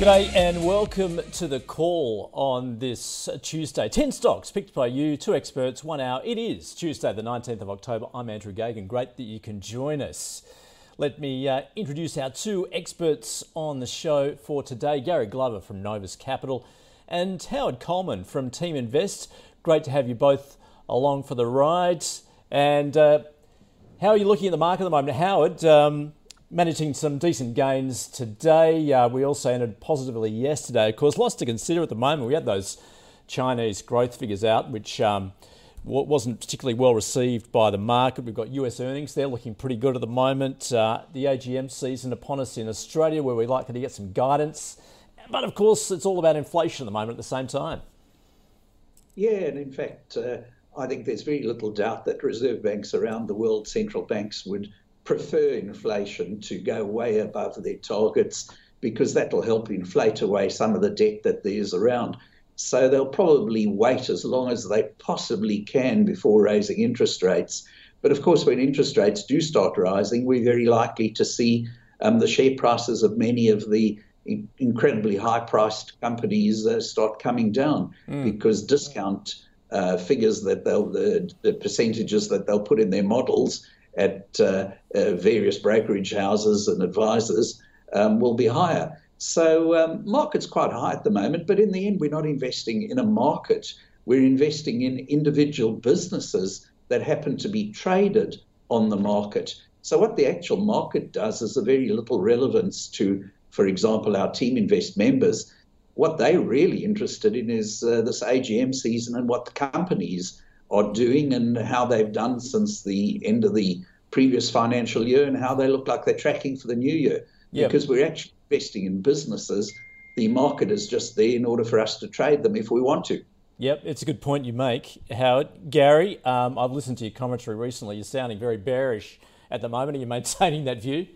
G'day and welcome to the call on this Tuesday. 10 stocks picked by you, two experts, one hour. It is Tuesday, the 19th of October. I'm Andrew Gagan. Great that you can join us. Let me uh, introduce our two experts on the show for today Gary Glover from Novus Capital and Howard Coleman from Teaminvest. Great to have you both along for the ride. And uh, how are you looking at the market at the moment? Howard, um, managing some decent gains today. Uh, we also ended positively yesterday. Of course, lots to consider at the moment. We had those Chinese growth figures out, which um, wasn't particularly well received by the market. We've got US earnings, they're looking pretty good at the moment. Uh, the AGM season upon us in Australia, where we're likely to get some guidance. But of course, it's all about inflation at the moment at the same time. Yeah, and in fact, uh, I think there's very little doubt that reserve banks around the world, central banks, would prefer inflation to go way above their targets because that'll help inflate away some of the debt that there is around. So they'll probably wait as long as they possibly can before raising interest rates. But of course, when interest rates do start rising, we're very likely to see um, the share prices of many of the in- incredibly high priced companies uh, start coming down mm. because discount uh, figures that they'll, the, the percentages that they'll put in their models at uh, uh, various brokerage houses and advisors um, will be higher. So um, market's quite high at the moment, but in the end, we're not investing in a market. We're investing in individual businesses that happen to be traded on the market. So what the actual market does is a very little relevance to, for example, our Teaminvest members. What they're really interested in is uh, this AGM season and what the companies are doing and how they've done since the end of the previous financial year and how they look like they're tracking for the new year. Yep. Because we're actually investing in businesses. The market is just there in order for us to trade them if we want to. Yep, it's a good point you make, Howard. Gary, um, I've listened to your commentary recently. You're sounding very bearish at the moment. Are you maintaining that view?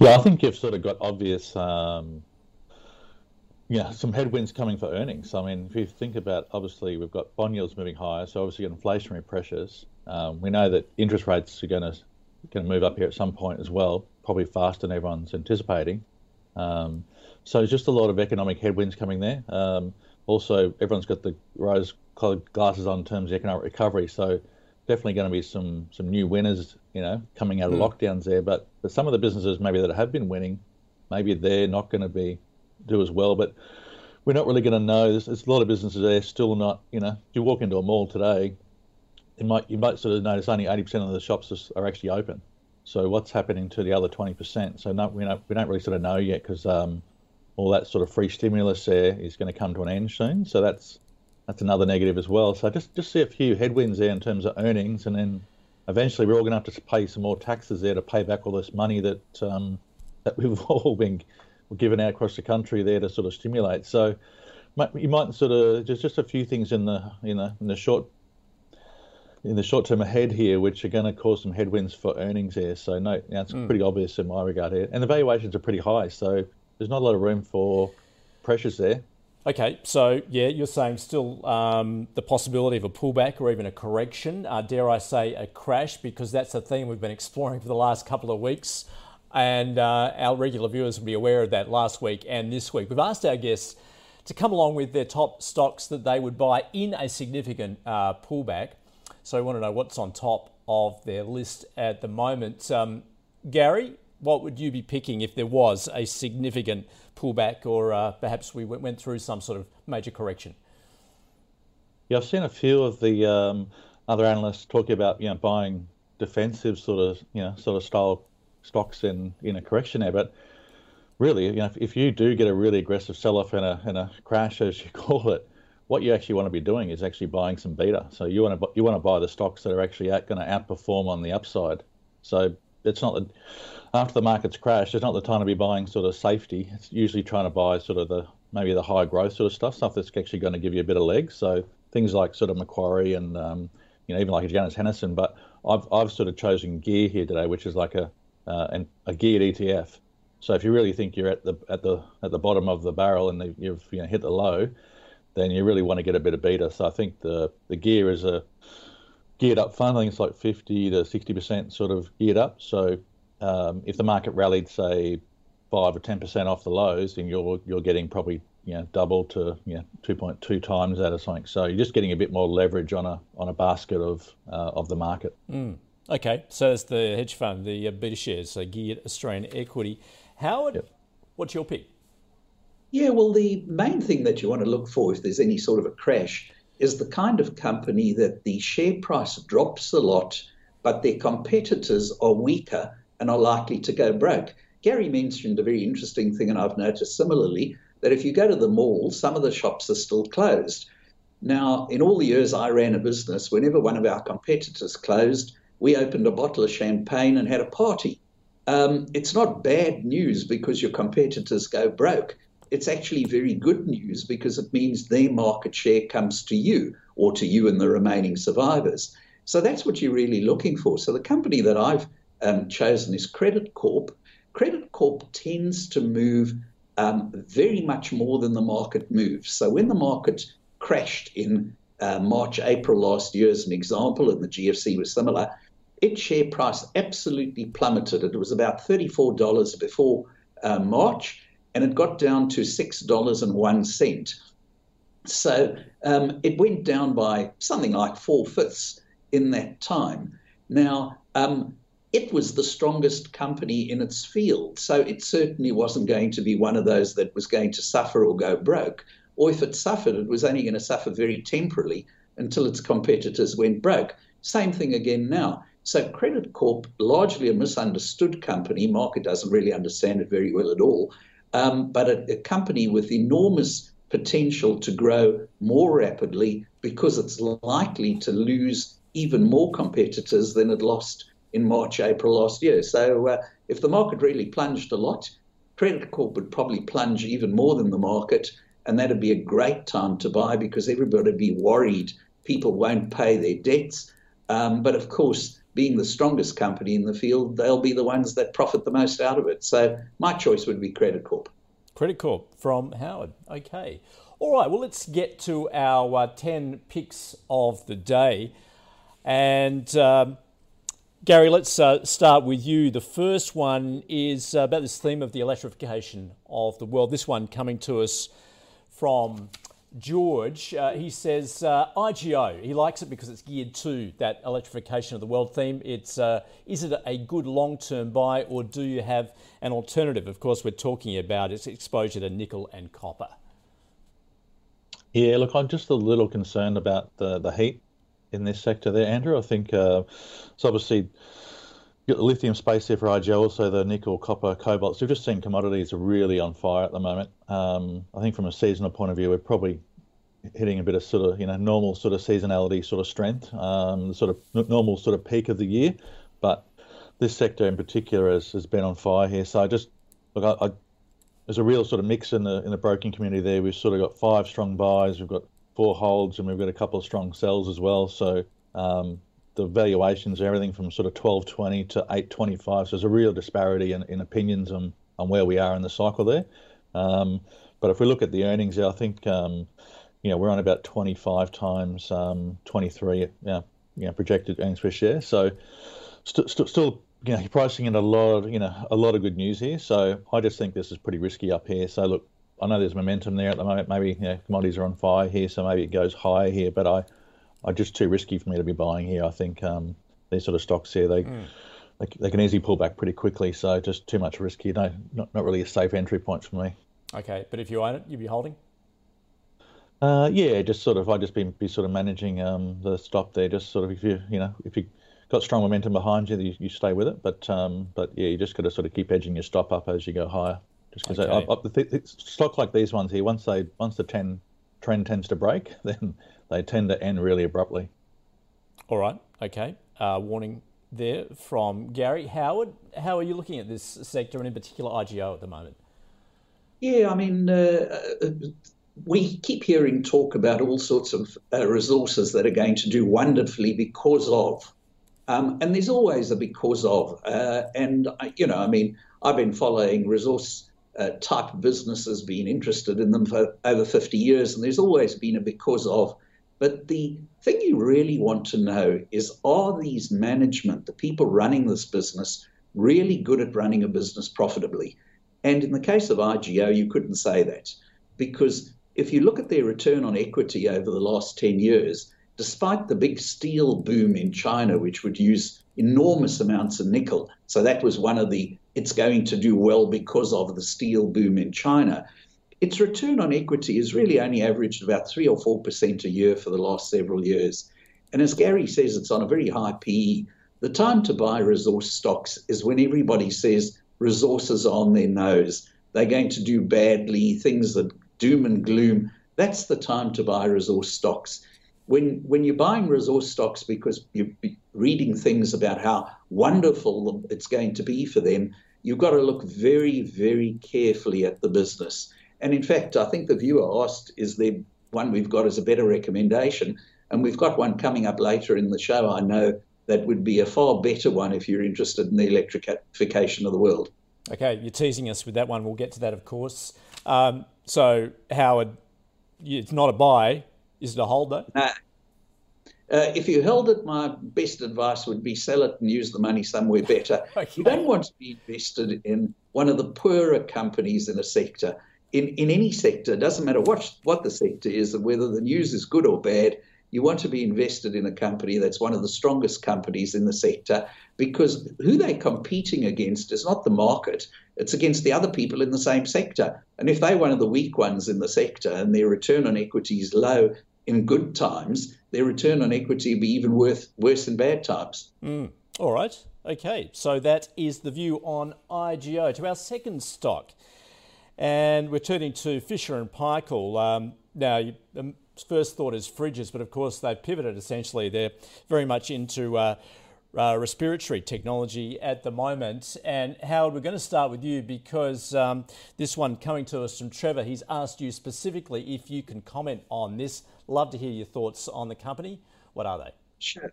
Yeah, I think you've sort of got obvious um, yeah, some headwinds coming for earnings. I mean, if you think about, obviously, we've got bond yields moving higher, so obviously, got inflationary pressures. Um, we know that interest rates are going to going to move up here at some point as well, probably faster than everyone's anticipating. Um, so just a lot of economic headwinds coming there. Um, also, everyone's got the rose-colored glasses on in terms of economic recovery. So definitely going to be some some new winners, you know, coming out of mm. lockdowns there. But, but some of the businesses maybe that have been winning, maybe they're not going to be do as well. But we're not really going to know. There's, there's, a lot of businesses there still not. You know, you walk into a mall today, you might you might sort of notice only 80% of the shops are actually open. So what's happening to the other 20%? So no, we don't we don't really sort of know yet because um, all that sort of free stimulus there is going to come to an end soon. So that's that's another negative as well. So just just see a few headwinds there in terms of earnings, and then eventually we're all going to have to pay some more taxes there to pay back all this money that um, that we've all been given out across the country there to sort of stimulate. So you might sort of just just a few things in the you know in the short in the short term ahead here, which are going to cause some headwinds for earnings there. So no, you know, it's mm. pretty obvious in my regard here, and the valuations are pretty high, so there's not a lot of room for pressures there. Okay, so yeah, you're saying still um, the possibility of a pullback or even a correction. Uh, dare I say a crash? Because that's the theme we've been exploring for the last couple of weeks and uh, our regular viewers will be aware of that last week and this week. We've asked our guests to come along with their top stocks that they would buy in a significant uh, pullback. So we want to know what's on top of their list at the moment. Um, Gary, what would you be picking if there was a significant pullback or uh, perhaps we went through some sort of major correction? Yeah, I've seen a few of the um, other analysts talking about you know buying defensive sort of you know sort of style stocks in in a correction there. But really, you know, if, if you do get a really aggressive sell-off and a and a crash, as you call it, what you actually want to be doing is actually buying some beta. So you want to you want to buy the stocks that are actually going to outperform on the upside. So it's not that after the market's crashed, it's not the time to be buying sort of safety. It's usually trying to buy sort of the maybe the high growth sort of stuff, stuff that's actually going to give you a bit of leg. So things like sort of Macquarie and um, you know even like a Janus Henderson. But I've I've sort of chosen gear here today, which is like a uh, an, a geared ETF. So if you really think you're at the at the at the bottom of the barrel and you've you know, hit the low, then you really want to get a bit of beta. So I think the the gear is a geared up fund. I think it's like 50 to 60 percent sort of geared up. So um, if the market rallied, say five or 10 percent off the lows, then you're you're getting probably you know double to you know 2.2 times that or something. So you're just getting a bit more leverage on a on a basket of uh, of the market. Mm. Okay, so that's the hedge fund, the uh, BetaShares, so geared Australian equity. Howard, yep. what's your pick? Yeah, well, the main thing that you want to look for if there's any sort of a crash is the kind of company that the share price drops a lot, but their competitors are weaker and are likely to go broke. Gary mentioned a very interesting thing, and I've noticed similarly that if you go to the mall, some of the shops are still closed. Now, in all the years I ran a business, whenever one of our competitors closed, we opened a bottle of champagne and had a party. Um, it's not bad news because your competitors go broke it's actually very good news because it means their market share comes to you or to you and the remaining survivors. So that's what you're really looking for. So the company that I've um, chosen is Credit Corp. Credit Corp tends to move um, very much more than the market moves. So when the market crashed in uh, March, April last year, as an example, and the GFC was similar, its share price absolutely plummeted. It was about $34 before uh, March and it got down to $6.01. So um, it went down by something like four fifths in that time. Now, um, it was the strongest company in its field, so it certainly wasn't going to be one of those that was going to suffer or go broke. Or if it suffered, it was only going to suffer very temporarily until its competitors went broke. Same thing again now. So Credit Corp, largely a misunderstood company, market doesn't really understand it very well at all, um, but a, a company with enormous potential to grow more rapidly because it's likely to lose even more competitors than it lost in March, April last year. So uh, if the market really plunged a lot, Credit Corp would probably plunge even more than the market, and that'd be a great time to buy because everybody would be worried people won't pay their debts. Um, but of course, being the strongest company in the field, they'll be the ones that profit the most out of it. So my choice would be Credit Corp. Credit Corp from Howard. Okay. All right, well, let's get to our uh, 10 picks of the day. And um, Gary, let's uh, start with you. The first one is about this theme of the electrification of the world. This one coming to us from George, uh, he says uh, IGO. He likes it because it's geared to that electrification of the world theme. It's uh, is it a good long-term buy, or do you have an alternative? Of course, we're talking about its exposure to nickel and copper. Yeah, look, I'm just a little concerned about the the heat in this sector there, Andrew. I think uh, it's obviously got the lithium space there for IGO, also the nickel, copper, cobalt. So we've just seen commodities really on fire at the moment. Um, I think from a seasonal point of view, we're probably hitting a bit of sort of you know normal sort of seasonality sort of strength, um, sort of normal sort of peak of the year. But this sector in particular has, has been on fire here. So I just look, I, I, there's a real sort of mix in the in the broking community there. We've sort of got five strong buys, we've got four holds, and we've got a couple of strong sells as well. So um, the valuations are everything from sort of 1220 to 825. So there's a real disparity in, in opinions on, on where we are in the cycle there. Um, but if we look at the earnings, I think um, you know we're on about 25 times um, 23 you know, you know, projected earnings per share. So st- st- still you know you're pricing in a lot of, you know a lot of good news here. So I just think this is pretty risky up here. So look, I know there's momentum there at the moment. Maybe you know, commodities are on fire here, so maybe it goes higher here. But I are just too risky for me to be buying here. I think um, these sort of stocks here, they, mm. they, they can easily pull back pretty quickly. So just too much risky. No, not not really a safe entry point for me. Okay, but if you own it, you'd be holding. Uh, yeah, just sort of. I just be be sort of managing um, the stop there. Just sort of if you you know if you got strong momentum behind you, you, you stay with it. But um, but yeah, you just got to sort of keep edging your stop up as you go higher. Just because okay. stock like these ones here, once they once the ten trend tends to break, then they tend to end really abruptly. All right. Okay. Uh, warning there from Gary Howard. How are you looking at this sector and in particular IGO at the moment? Yeah, I mean, uh, uh, we keep hearing talk about all sorts of uh, resources that are going to do wonderfully because of. Um, and there's always a because of. Uh, and, you know, I mean, I've been following resource uh, type businesses, being interested in them for over 50 years, and there's always been a because of. But the thing you really want to know is are these management, the people running this business, really good at running a business profitably? And in the case of IGO, you couldn't say that because if you look at their return on equity over the last 10 years, despite the big steel boom in China, which would use enormous amounts of nickel, so that was one of the, it's going to do well because of the steel boom in China. Its return on equity has really only averaged about 3 or 4% a year for the last several years. And as Gary says, it's on a very high PE. The time to buy resource stocks is when everybody says resources are on their nose. They're going to do badly, things that doom and gloom, that's the time to buy resource stocks. When, when you're buying resource stocks because you're reading things about how wonderful it's going to be for them, you've got to look very, very carefully at the business. And in fact, I think the viewer asked, is there one we've got as a better recommendation? And we've got one coming up later in the show, I know, that would be a far better one if you're interested in the electrification of the world. Okay, you're teasing us with that one. We'll get to that, of course. Um, so, Howard, it's not a buy. Is it a holder? Uh, uh, if you held it, my best advice would be sell it and use the money somewhere better. okay. You don't want to be invested in one of the poorer companies in a sector. In, in any sector, it doesn't matter what, what the sector is, and whether the news is good or bad, you want to be invested in a company that's one of the strongest companies in the sector because who they're competing against is not the market, it's against the other people in the same sector. And if they're one of the weak ones in the sector and their return on equity is low in good times, their return on equity will be even worth, worse in bad times. Mm. All right. Okay. So that is the view on IGO. To our second stock. And we're turning to Fisher and Paykel. Um, now, um, first thought is fridges, but of course they've pivoted essentially. They're very much into uh, uh, respiratory technology at the moment. And Howard, we're going to start with you because um, this one coming to us from Trevor, he's asked you specifically if you can comment on this. Love to hear your thoughts on the company. What are they? Sure.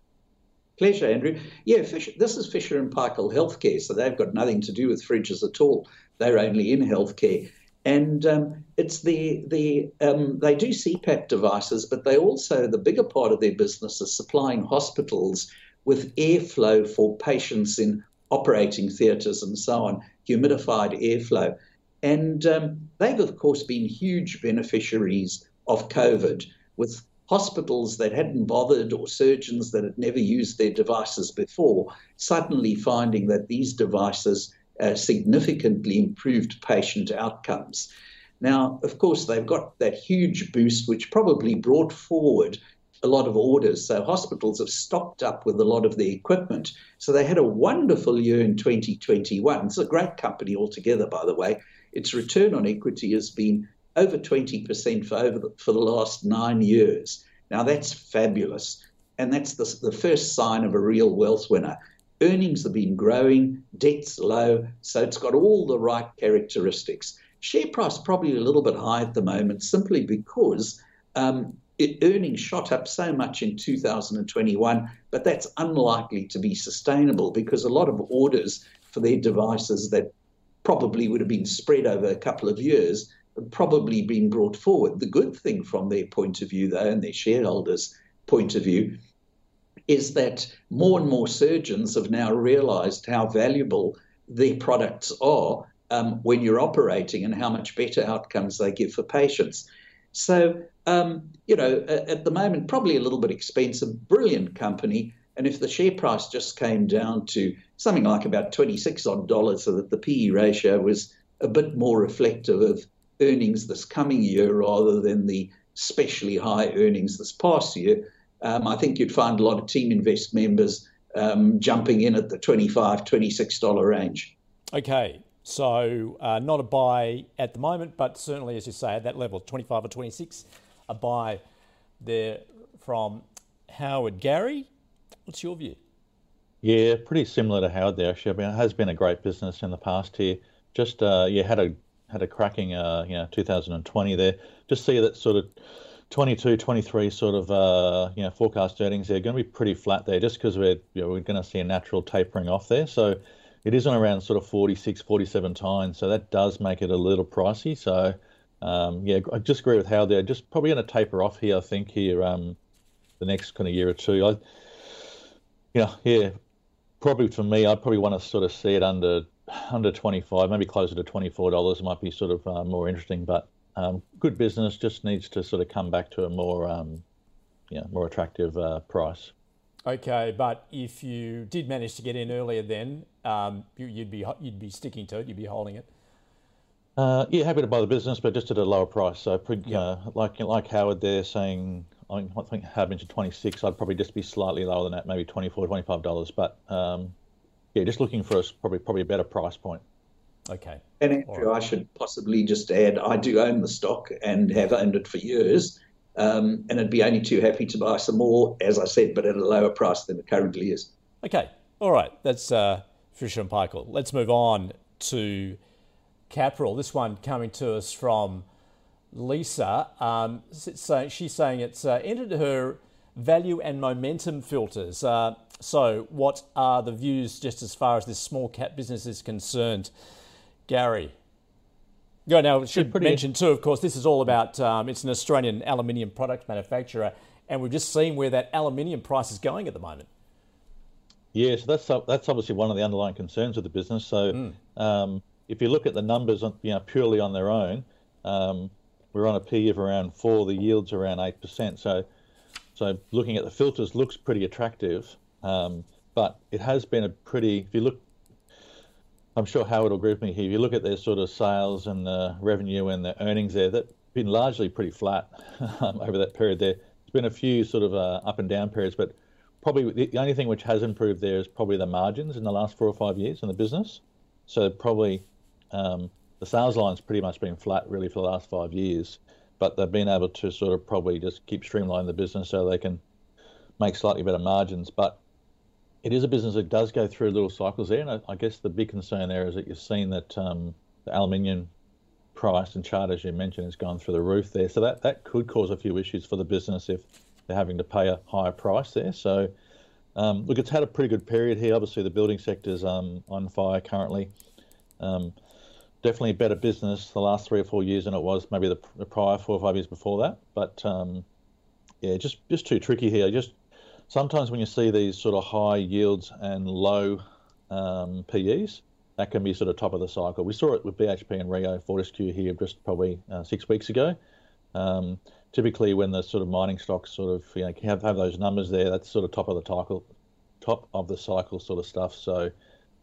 Pleasure, Andrew. Yeah, Fisher, this is Fisher and Paykel Healthcare, so they've got nothing to do with fridges at all. They're only in healthcare and um, it's the the um, they do CPAP devices, but they also the bigger part of their business is supplying hospitals with airflow for patients in operating theatres and so on, humidified airflow, and um, they've of course been huge beneficiaries of COVID with hospitals that hadn't bothered or surgeons that had never used their devices before suddenly finding that these devices uh, significantly improved patient outcomes. Now, of course, they've got that huge boost, which probably brought forward a lot of orders. So hospitals have stocked up with a lot of the equipment. So they had a wonderful year in 2021. It's a great company altogether, by the way. Its return on equity has been over 20% for over the, for the last nine years. Now that's fabulous, and that's the, the first sign of a real wealth winner. Earnings have been growing, debt's low, so it's got all the right characteristics. Share price probably a little bit high at the moment simply because um, earnings shot up so much in 2021, but that's unlikely to be sustainable because a lot of orders for their devices that probably would have been spread over a couple of years have probably been brought forward. The good thing from their point of view, though, and their shareholders' point of view, is that more and more surgeons have now realized how valuable their products are um, when you're operating and how much better outcomes they give for patients. So, um, you know, at the moment, probably a little bit expensive, brilliant company. And if the share price just came down to something like about 26 odd dollars, so that the PE ratio was a bit more reflective of earnings this coming year rather than the especially high earnings this past year, um, I think you'd find a lot of Teaminvest members um, jumping in at the $25, $26 range. Okay, so uh, not a buy at the moment, but certainly, as you say, at that level, 25 or 26, a buy there from Howard. Gary, what's your view? Yeah, pretty similar to Howard there. Actually, I mean, it has been a great business in the past here. Just uh, yeah, had a had a cracking uh, you know 2020 there. Just see that sort of 22, 23 sort of uh, you know forecast earnings. They're going to be pretty flat there, just because we're you know, we're going to see a natural tapering off there. So it is on around sort of 46, 47 times. So that does make it a little pricey. So um, yeah, I just agree with Howard there. Just probably going to taper off here. I think here um, the next kind of year or two. I, yeah, yeah, probably for me, I'd probably want to sort of see it under under 25, maybe closer to $24 might be sort of uh, more interesting. But um, good business just needs to sort of come back to a more, um, yeah, more attractive uh, price. Okay, but if you did manage to get in earlier, then um, you, would be you'd be sticking to it. You'd be holding it. Uh, yeah, happy to buy the business, but just at a lower price. So, yep. uh, like like Howard there saying, I think Howard mentioned 26. I'd probably just be slightly lower than that, maybe 24 $25. But um, yeah, just looking for a, probably probably a better price point. Okay. And Andrew, right. I should possibly just add, I do own the stock and have owned it for years, um, and I'd be only too happy to buy some more, as I said, but at a lower price than it currently is. Okay. All right. That's uh, Fisher and Paykel. Let's move on to Capral. This one coming to us from Lisa. Um, so she's saying it's uh, entered her value and momentum filters. Uh, so, what are the views just as far as this small cap business is concerned? Gary. Yeah, now, should pretty... mention too, of course, this is all about um, it's an Australian aluminium product manufacturer, and we've just seen where that aluminium price is going at the moment. Yeah, so that's that's obviously one of the underlying concerns of the business. So, mm. um, if you look at the numbers, you know, purely on their own, um, we're on a P of around four. The yields around eight percent. So, so looking at the filters looks pretty attractive. Um, but it has been a pretty, if you look, I'm sure Howard will agree with me here. If you look at their sort of sales and the revenue and the earnings there, that's been largely pretty flat um, over that period there. There's been a few sort of uh, up and down periods, but probably the, the only thing which has improved there is probably the margins in the last four or five years in the business. So probably um, the sales line's pretty much been flat really for the last five years, but they've been able to sort of probably just keep streamlining the business so they can make slightly better margins. But it is a business that does go through little cycles there, and I, I guess the big concern there is that you've seen that um, the aluminium price and chart, as you mentioned, has gone through the roof there. So that, that could cause a few issues for the business if they're having to pay a higher price there. So um, look, it's had a pretty good period here. Obviously, the building sector's um, on fire currently. Um, definitely a better business the last three or four years than it was maybe the, the prior four or five years before that. But um, yeah, just just too tricky here. Just sometimes when you see these sort of high yields and low um, PEs, that can be sort of top of the cycle. We saw it with BHP and Rio Fortescue here just probably uh, six weeks ago. Um, typically, when the sort of mining stocks sort of you know have, have those numbers there, that's sort of top of the cycle, top of the cycle sort of stuff. So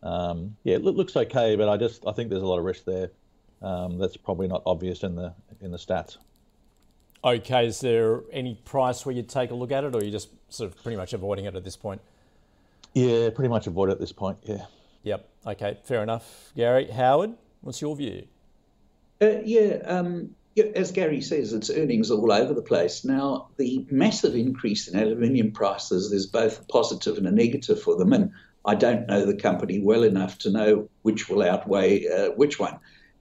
um, yeah, it looks okay, but I just I think there's a lot of risk there. Um, that's probably not obvious in the in the stats. Okay, is there any price where you'd take a look at it, or are you just sort of pretty much avoiding it at this point? Yeah, pretty much avoid it at this point. Yeah. Yep. Okay. Fair enough. Gary Howard, what's your view? Uh, yeah. Um, yeah. As Gary says, it's earnings all over the place. Now, the massive increase in aluminium prices, there's both a positive and a negative for them, and I don't know the company well enough to know which will outweigh uh, which one.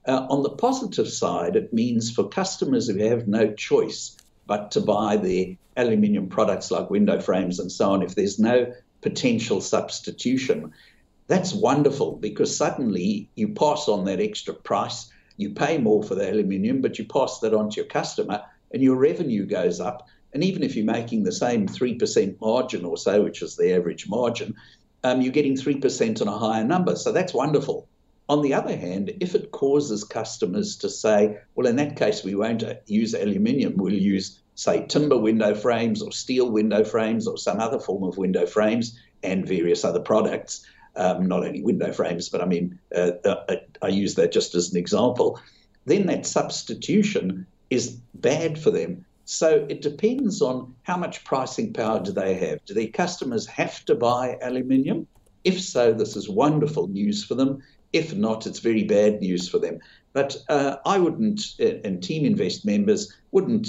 Uh, on the positive side, it means for customers who have no choice but to buy the aluminium products like window frames and so on, if there's no potential substitution, that's wonderful because suddenly you pass on that extra price, you pay more for the aluminium, but you pass that on to your customer and your revenue goes up. And even if you're making the same 3% margin or so, which is the average margin, um, you're getting 3% on a higher number. So that's wonderful. On the other hand, if it causes customers to say, well, in that case, we won't use aluminium, we'll use, say, timber window frames or steel window frames or some other form of window frames and various other products, um, not only window frames, but I mean, uh, uh, I use that just as an example, then that substitution is bad for them. So it depends on how much pricing power do they have. Do their customers have to buy aluminium? If so, this is wonderful news for them If not, it's very bad news for them. But uh, I wouldn't, uh, and Teaminvest members wouldn't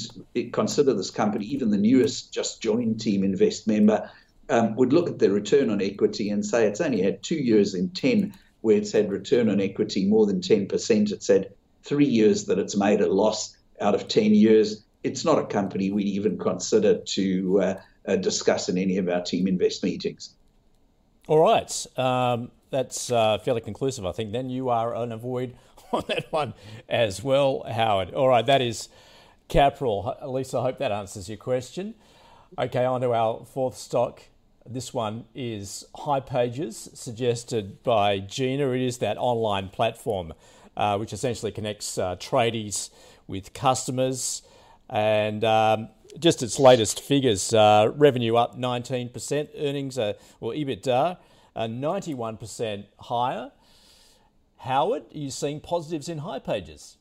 consider this company, even the newest just joined Teaminvest member, um, would look at the return on equity and say it's only had two years in 10 where it's had return on equity more than 10%. It's had three years that it's made a loss out of 10 years. It's not a company we'd even consider to uh, uh, discuss in any of our Teaminvest meetings. All right. Um, that's uh, fairly conclusive, I think. Then you are an avoid on that one as well, Howard. All right, that is Capral. Least I hope that answers your question. Okay, on to our fourth stock. This one is hipages, suggested by Gina. It is that online platform uh, which essentially connects uh, tradies with customers. And um, just its latest figures uh, revenue up 19%, earnings, or EBITDA, 91% higher. Howard, are you seeing positives in hipages?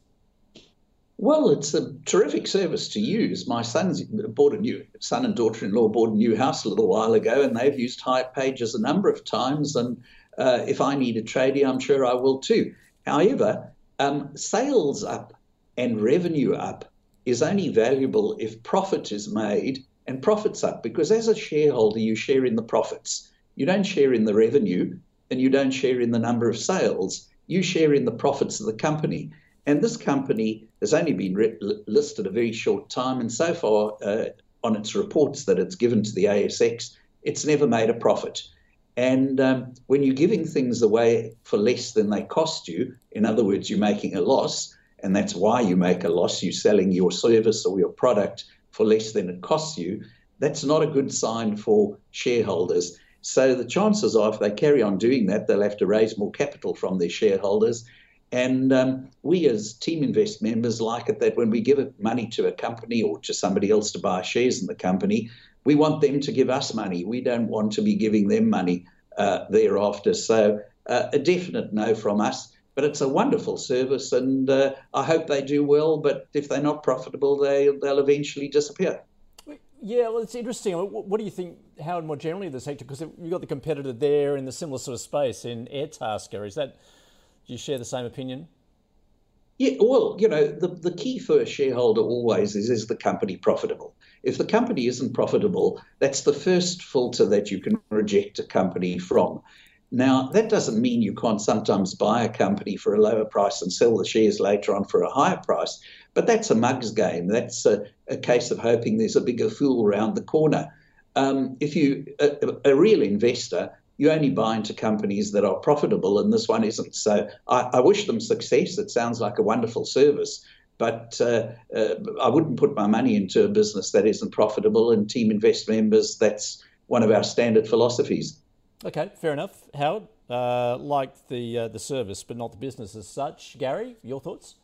Well, it's a terrific service to use. My son's bought a new son and daughter-in-law bought a new house a little while ago, and they've used hipages a number of times. And uh, if I need a tradie, I'm sure I will too. However, um, sales up and revenue up is only valuable if profit is made and profits up, because as a shareholder, you share in the profits. You don't share in the revenue, and you don't share in the number of sales you share in the profits of the company. And this company has only been re- listed a very short time, and so far uh, on its reports that it's given to the ASX, it's never made a profit. And um, when you're giving things away for less than they cost you, in other words, you're making a loss, and that's why you make a loss, you're selling your service or your product for less than it costs you, that's not a good sign for shareholders. So the chances are, if they carry on doing that, they'll have to raise more capital from their shareholders. And um, we, as Teaminvest members, like it that when we give money to a company or to somebody else to buy shares in the company, we want them to give us money. We don't want to be giving them money uh, thereafter. So uh, a definite no from us. But it's a wonderful service, and uh, I hope they do well. But if they're not profitable, they they'll eventually disappear. Yeah, well, it's interesting. What do you think, Howard, more generally of the sector? Because you've got the competitor there in the similar sort of space in Airtasker. Is that, do you share the same opinion? Yeah, well, you know, the, the key for a shareholder always is is the company profitable? If the company isn't profitable, that's the first filter that you can reject a company from. Now, that doesn't mean you can't sometimes buy a company for a lower price and sell the shares later on for a higher price, but that's a mug's game. That's a, a case of hoping there's a bigger fool around the corner. Um, if you a, a, real investor, you only buy into companies that are profitable, and this one isn't. So I, I wish them success. It sounds like a wonderful service, but uh, uh, I wouldn't put my money into a business that isn't profitable. And Teaminvest members, that's one of our standard philosophies. Okay, fair enough. Howard, uh, like the uh, the service, but not the business as such. Gary, your thoughts?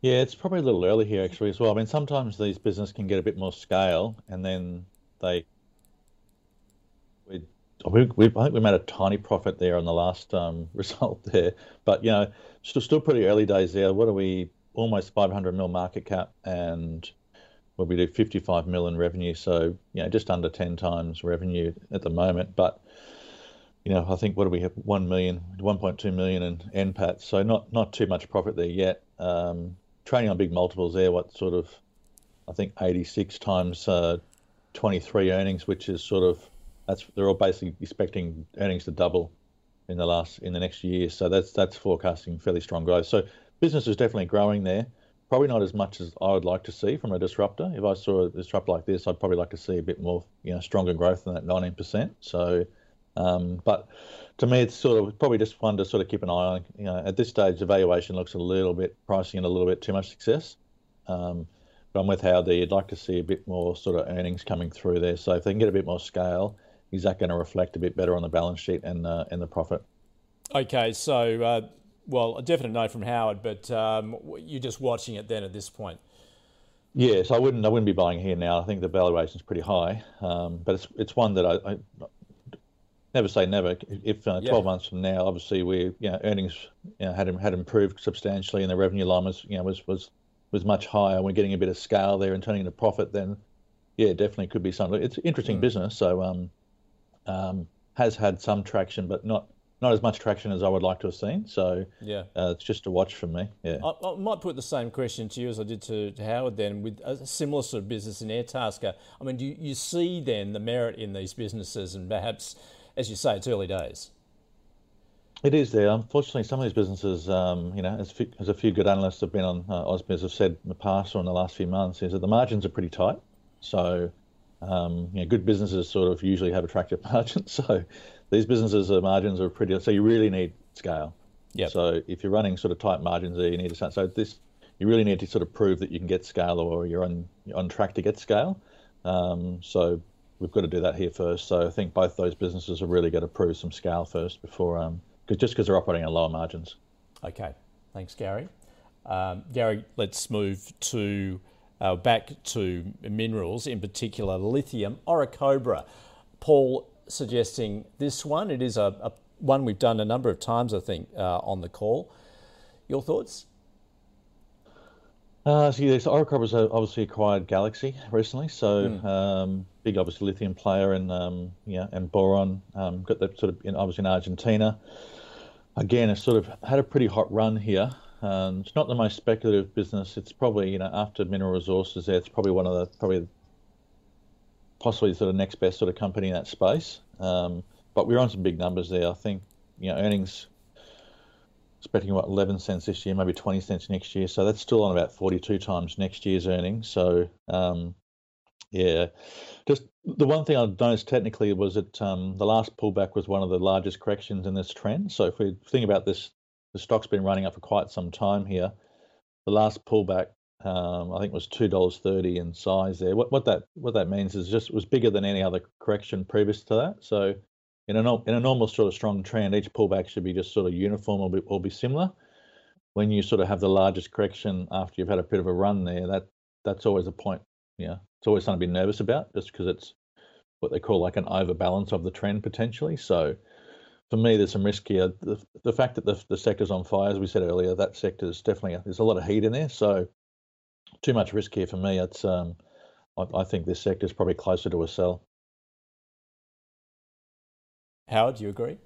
Yeah, it's probably a little early here actually as well. I mean, sometimes these businesses can get a bit more scale, and then they we we, I think we made a tiny profit there on the last um, result there, but you know, still still pretty early days there. What are we? Almost 500 mil market cap, and where we do 55 million revenue, so you know just under 10 times revenue at the moment. But you know, I think what do we have? 1 million, 1.2 million in NPAT, so not not too much profit there yet. Um, trading on big multiples there. What sort of, I think 86 times uh, 23 earnings, which is sort of that's they're all basically expecting earnings to double in the last in the next year. So that's that's forecasting fairly strong growth. So business is definitely growing there probably not as much as I would like to see from a disruptor. If I saw a disruptor like this, I'd probably like to see a bit more, you know, stronger growth than that 19%. So, um, but to me, it's sort of probably just one to sort of keep an eye on. You know, at this stage, the valuation looks a little bit pricing in a little bit too much success. Um, but I'm with Howard You'd like to see a bit more sort of earnings coming through there. So if they can get a bit more scale, is that going to reflect a bit better on the balance sheet and uh, and the profit? Okay, so uh, well, a definite no from Howard, but um, you're just watching it then at this point. Yes, I wouldn't. I wouldn't be buying here now. I think the valuation is pretty high, um, but it's it's one that I, I never say never. If uh, 12 yeah. months from now, obviously we you know, earnings you know, had had improved substantially, and the revenue line was you know was was was much higher. and We're getting a bit of scale there and turning into profit. Then, yeah, definitely could be something. It's interesting mm. business. So, um, um, has had some traction, but not not as much traction as I would like to have seen. So yeah, uh, it's just a watch for me. Yeah, I, I, might put the same question to you as I did to, to, Howard. Then, with a similar sort of business in Airtasker, I mean, do you, you see then the merit in these businesses, and perhaps, as you say, it's early days. It is there. Unfortunately, some of these businesses, um, you know, as, as, a few good analysts have been on uh, AusBiz have said in the past or in the last few months, is that the margins are pretty tight. So, um, you know, good businesses sort of usually have attractive margins. So, these businesses' the margins are pretty. So, you really need scale. Yeah. So, if you're running sort of tight margins there, you need to. So, this you really need to sort of prove that you can get scale or you're on you're on track to get scale. Um, so, we've got to do that here first. So, I think both those businesses are really going to prove some scale first before um, just because they're operating at lower margins. Okay, thanks, Gary. Um, Gary, let's move to uh, back to minerals, in particular lithium, Orocobre. Paul suggesting this one. It is a, a one we've done a number of times, I think, uh, on the call. Your thoughts? Uh, so yes, Orocobre has obviously acquired Galaxy recently, so mm. um, big obviously lithium player and um, yeah, and boron um, got that sort of in, obviously in Argentina again, it's sort of had a pretty hot run here. Um, it's not the most speculative business. It's probably you know after Mineral Resources, there, it's probably one of the probably possibly sort of next best sort of company in that space. Um, but we're on some big numbers there. I think you know earnings expecting what 11 cents this year, maybe 20 cents next year. So that's still on about 42 times next year's earnings. So um, yeah, just the one thing I noticed technically was that um, the last pullback was one of the largest corrections in this trend. So if we think about this, the stock's been running up for quite some time here. The last pullback, um, I think, it was two dollars thirty in size. There, what what that what that means is just was bigger than any other correction previous to that. So in a in a normal sort of strong trend, each pullback should be just sort of uniform or be, or be similar. When you sort of have the largest correction after you've had a bit of a run there, that that's always a point yeah, it's always something to be nervous about, just because it's what they call like an overbalance of the trend potentially. So for me, there's some risk here. The, the fact that the, the sector's on fire, as we said earlier, that sector is definitely there's a lot of heat in there. So too much risk here for me. It's um, I, I think this sector is probably closer to a sell. Howard, do you agree?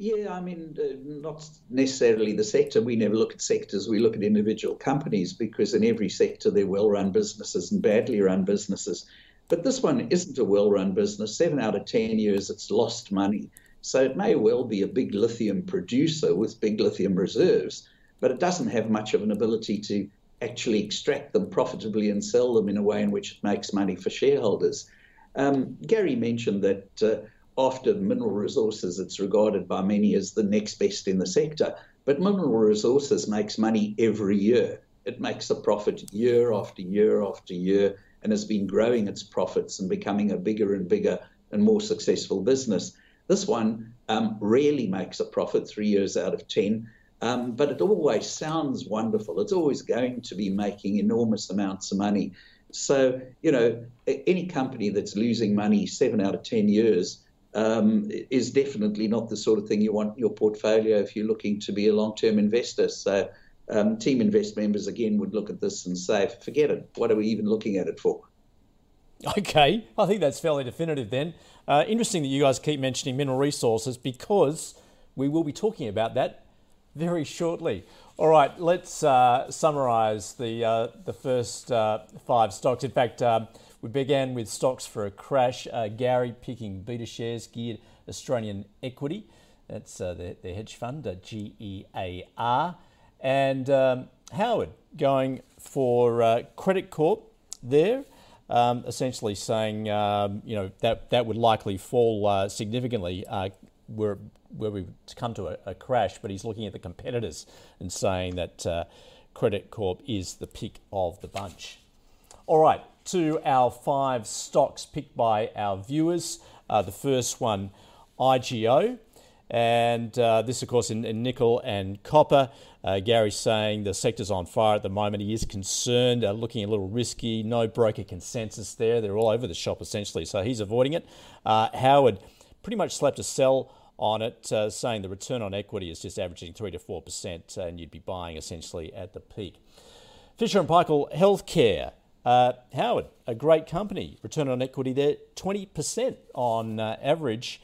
Yeah, I mean, uh, not necessarily the sector. We never look at sectors, we look at individual companies because in every sector there are well run businesses and badly run businesses. But this one isn't a well run business. Seven out of 10 years it's lost money. So it may well be a big lithium producer with big lithium reserves, but it doesn't have much of an ability to actually extract them profitably and sell them in a way in which it makes money for shareholders. Um, Gary mentioned that. Uh, after mineral resources, it's regarded by many as the next best in the sector. But mineral resources makes money every year. It makes a profit year after year after year and has been growing its profits and becoming a bigger and bigger and more successful business. This one um, rarely makes a profit three years out of 10, um, but it always sounds wonderful. It's always going to be making enormous amounts of money. So, you know, any company that's losing money seven out of 10 years um, is definitely not the sort of thing you want in your portfolio if you're looking to be a long-term investor. So, um, Teaminvest members again would look at this and say, "Forget it. What are we even looking at it for?" Okay, I think that's fairly definitive. Then, uh, interesting that you guys keep mentioning mineral resources because we will be talking about that very shortly. All right, let's uh, summarise the uh, the first uh, five stocks. In fact. Um, we began with stocks for a crash. Uh, Gary picking BetaShares geared Australian equity. That's uh, the, the hedge fund, uh, GEAR. And um, Howard going for Credit Corp there. Um, essentially saying, um, you know, that, that would likely fall uh, significantly uh, were, where we've come to a, a, crash, but he's looking at the competitors and saying that uh, Credit Corp is the pick of the bunch. All right, to our five stocks picked by our viewers. Uh, the first one, IGO. And uh, this, of course, in, in nickel and copper. Uh, Gary's saying the sector's on fire at the moment. He is concerned, uh, looking a little risky. No broker consensus there. They're all over the shop, essentially. So he's avoiding it. Uh, Howard pretty much slapped a sell on it, uh, saying the return on equity is just averaging 3 to 4%, and you'd be buying essentially at the peak. Fisher and Paykel Healthcare. Uh, Howard, a great company, return on equity there, 20% on uh, average.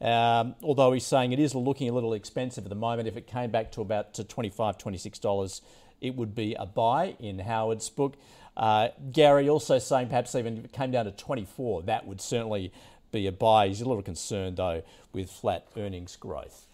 Um, although he's saying it is looking a little expensive at the moment. If it came back to about to $25, $26, it would be a buy in Howard's book. Uh, Gary also saying perhaps even if it came down to 24, that would certainly be a buy. He's a little concerned though with flat earnings growth.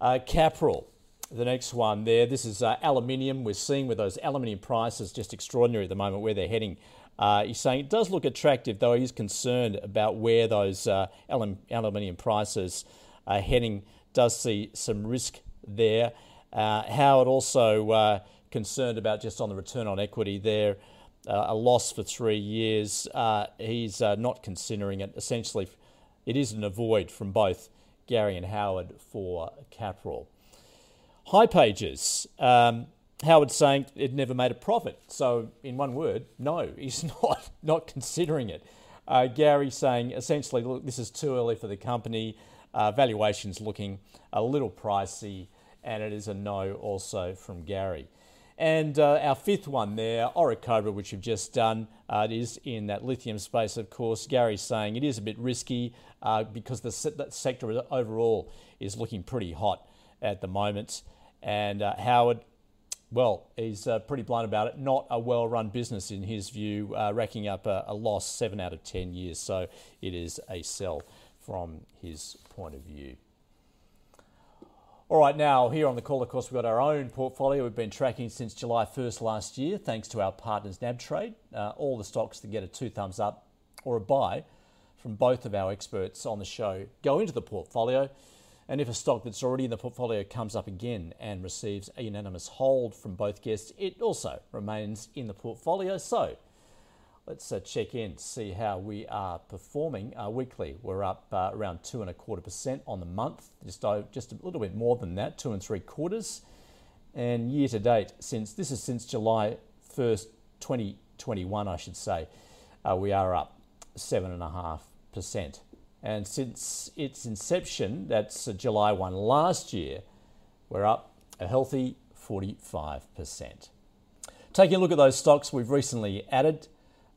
Uh, Capral, the next one there. This is uh, aluminium. We're seeing with those aluminium prices just extraordinary at the moment where they're heading. Uh, he's saying it does look attractive, though he's concerned about where those uh, alum- aluminium prices are heading. Does see some risk there. Uh, Howard also uh, concerned about just on the return on equity there uh, a loss for three years. Uh, he's uh, not considering it. Essentially, it is an avoid from both Gary and Howard for Capral. Hipages. Um, Howard saying it never made a profit. So, in one word, no, he's not not considering it. Uh, Gary saying essentially, look, this is too early for the company. Uh, valuation's looking a little pricey, and it is a no also from Gary. And uh, our fifth one there, Orocobre, which you've just done, uh, it is in that lithium space, of course. Gary's saying it is a bit risky uh, because the se- sector overall is looking pretty hot at the moment. And uh, Howard, well, he's uh, pretty blunt about it. Not a well run business in his view, uh, racking up a, a loss seven out of 10 years. So it is a sell from his point of view. All right, now here on the call, of course, we've got our own portfolio we've been tracking since July 1st last year, thanks to our partners NabTrade. Uh, all the stocks that get a two thumbs up or a buy from both of our experts on the show go into the portfolio. And if a stock that's already in the portfolio comes up again and receives a unanimous hold from both guests, it also remains in the portfolio. So Let's uh, check in, see how we are performing uh, weekly. We're up uh, around two and a quarter percent on the month, just just a little bit more than that, two and three quarters. And year to date, since this is since July 1st, 2021, I should say, uh, we are up seven and a half percent. And since its inception, that's uh, July 1 last year, we're up a healthy 45%. Taking a look at those stocks we've recently added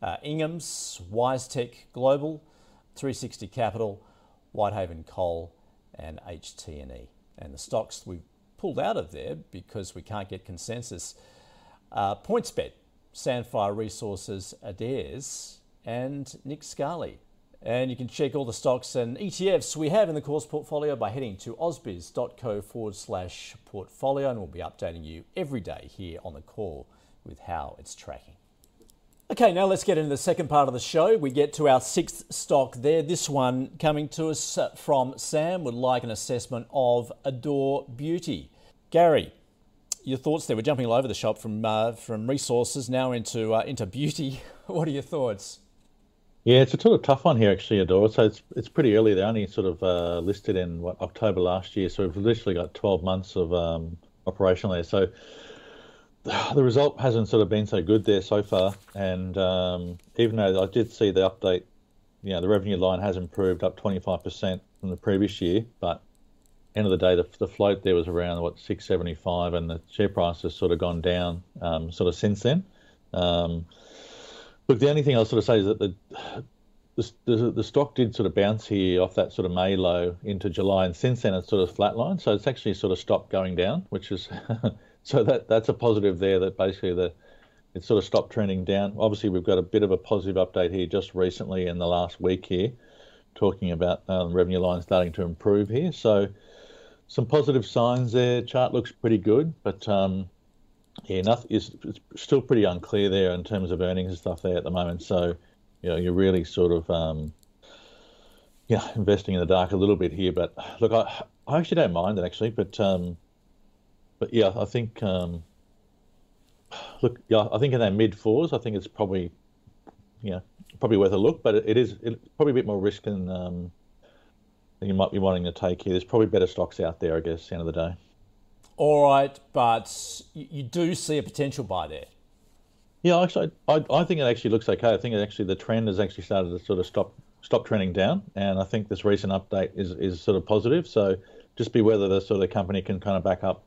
uh, Ingham's, WiseTech Global, 360 Capital, Whitehaven Coal, and HT&E. And the stocks we've pulled out of there because we can't get consensus. Uh, PointsBet, Sandfire Resources, Adairs, and Nick Scali. And you can check all the stocks and ETFs we have in the course portfolio by heading to ausbiz.co forward slash portfolio, and we'll be updating you every day here on the call with how it's tracking. Okay, now let's get into the second part of the show. We get to our sixth stock there. This one coming to us uh, from Sam would like an assessment of Adore Beauty. Gary, your thoughts there? We're jumping all over the shop from uh, from resources now into uh, into beauty. what are your thoughts? Yeah, it's a sort of tough one here actually, Adore. So it's it's pretty early. They only sort of uh, listed in what October last year, so we've literally got 12 months of um, operation there. So the result hasn't sort of been so good there so far. And um, even though I did see the update, you know, the revenue line has improved up 25% from the previous year, but end of the day, the, the float there was around what 675, and the share price has sort of gone down um, sort of since then. Um, look, the only thing I'll sort of say is that the, the the, the stock did sort of bounce here off that sort of May low into July, and since then it's sort of flatlined. So it's actually sort of stopped going down, which is so that that's a positive there. That basically the it sort of stopped trending down. Obviously, we've got a bit of a positive update here just recently in the last week here, talking about um, revenue lines starting to improve here. So some positive signs there. Chart looks pretty good, but um, yeah, nothing is still pretty unclear there in terms of earnings and stuff there at the moment. So you know, you're really sort of um, yeah investing in the dark a little bit here. But look, I I actually don't mind it actually, but um, but yeah, I think um, look, yeah, I think in that mid fours, I think it's probably you know probably worth a look, but it, it is it's probably a bit more risk than um, than you might be wanting to take here. There's probably better stocks out there, I guess, at the end of the day. All right, but you do see a potential buy there. Yeah, actually, I, I think it actually looks okay. I think actually the trend has actually started to sort of stop stop trending down, and I think this recent update is, is sort of positive. So just be whether the sort of company can kind of back up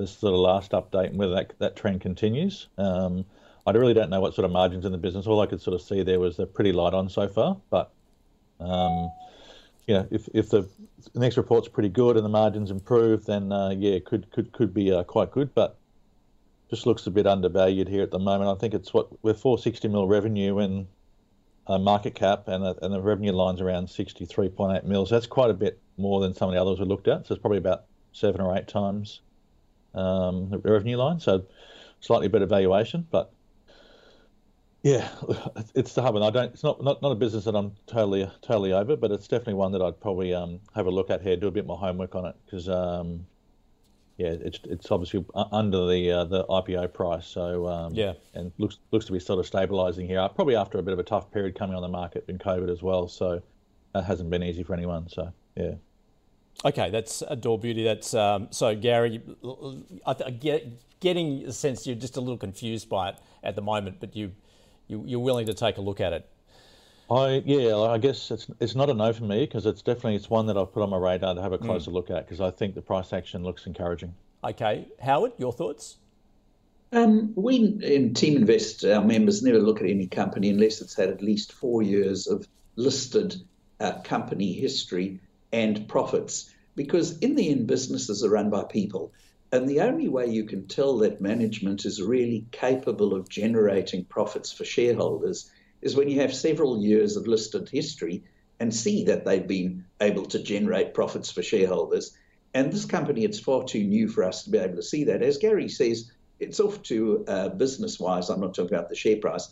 this sort of last update and whether that, that trend continues. Um, I really don't know what sort of margins in the business. All I could sort of see there was they're pretty light on so far, but um, you know, if if the, the next report's pretty good and the margins improve, then uh, yeah, could could could be uh, quite good. But just looks a bit undervalued here at the moment. I think it's what we're 460 mil revenue and uh, market cap, and the, and the revenue line's around 63.8 mil. So that's quite a bit more than some of the others we looked at. So it's probably about seven or eight times um, the revenue line. So slightly better valuation, but yeah, it's the hub, and I don't. It's not, not not a business that I'm totally totally over, but it's definitely one that I'd probably um, have a look at here, do a bit more homework on it, because um, yeah, it's it's obviously under the uh, the IPO price, so um, yeah, and looks looks to be sort of stabilising here. Probably after a bit of a tough period coming on the market in COVID as well, so that hasn't been easy for anyone. So yeah. Okay, that's Adore Beauty. That's um, so Gary. I, I get getting a sense you're just a little confused by it at the moment, but you, you you're willing to take a look at it. I yeah, I guess it's it's not a no for me because it's definitely it's one that I've put on my radar to have a hmm. closer mm. look at because I think the price action looks encouraging. Okay, Howard, your thoughts? Um, we in Teaminvest, our members never look at any company unless it's had at least four years of listed uh, company history and profits, because in the end, businesses are run by people. And the only way you can tell that management is really capable of generating profits for shareholders is when you have several years of listed history and see that they've been able to generate profits for shareholders. And this company, it's far too new for us to be able to see that. As Gary says, it's off to uh, business wise, I'm not talking about the share price.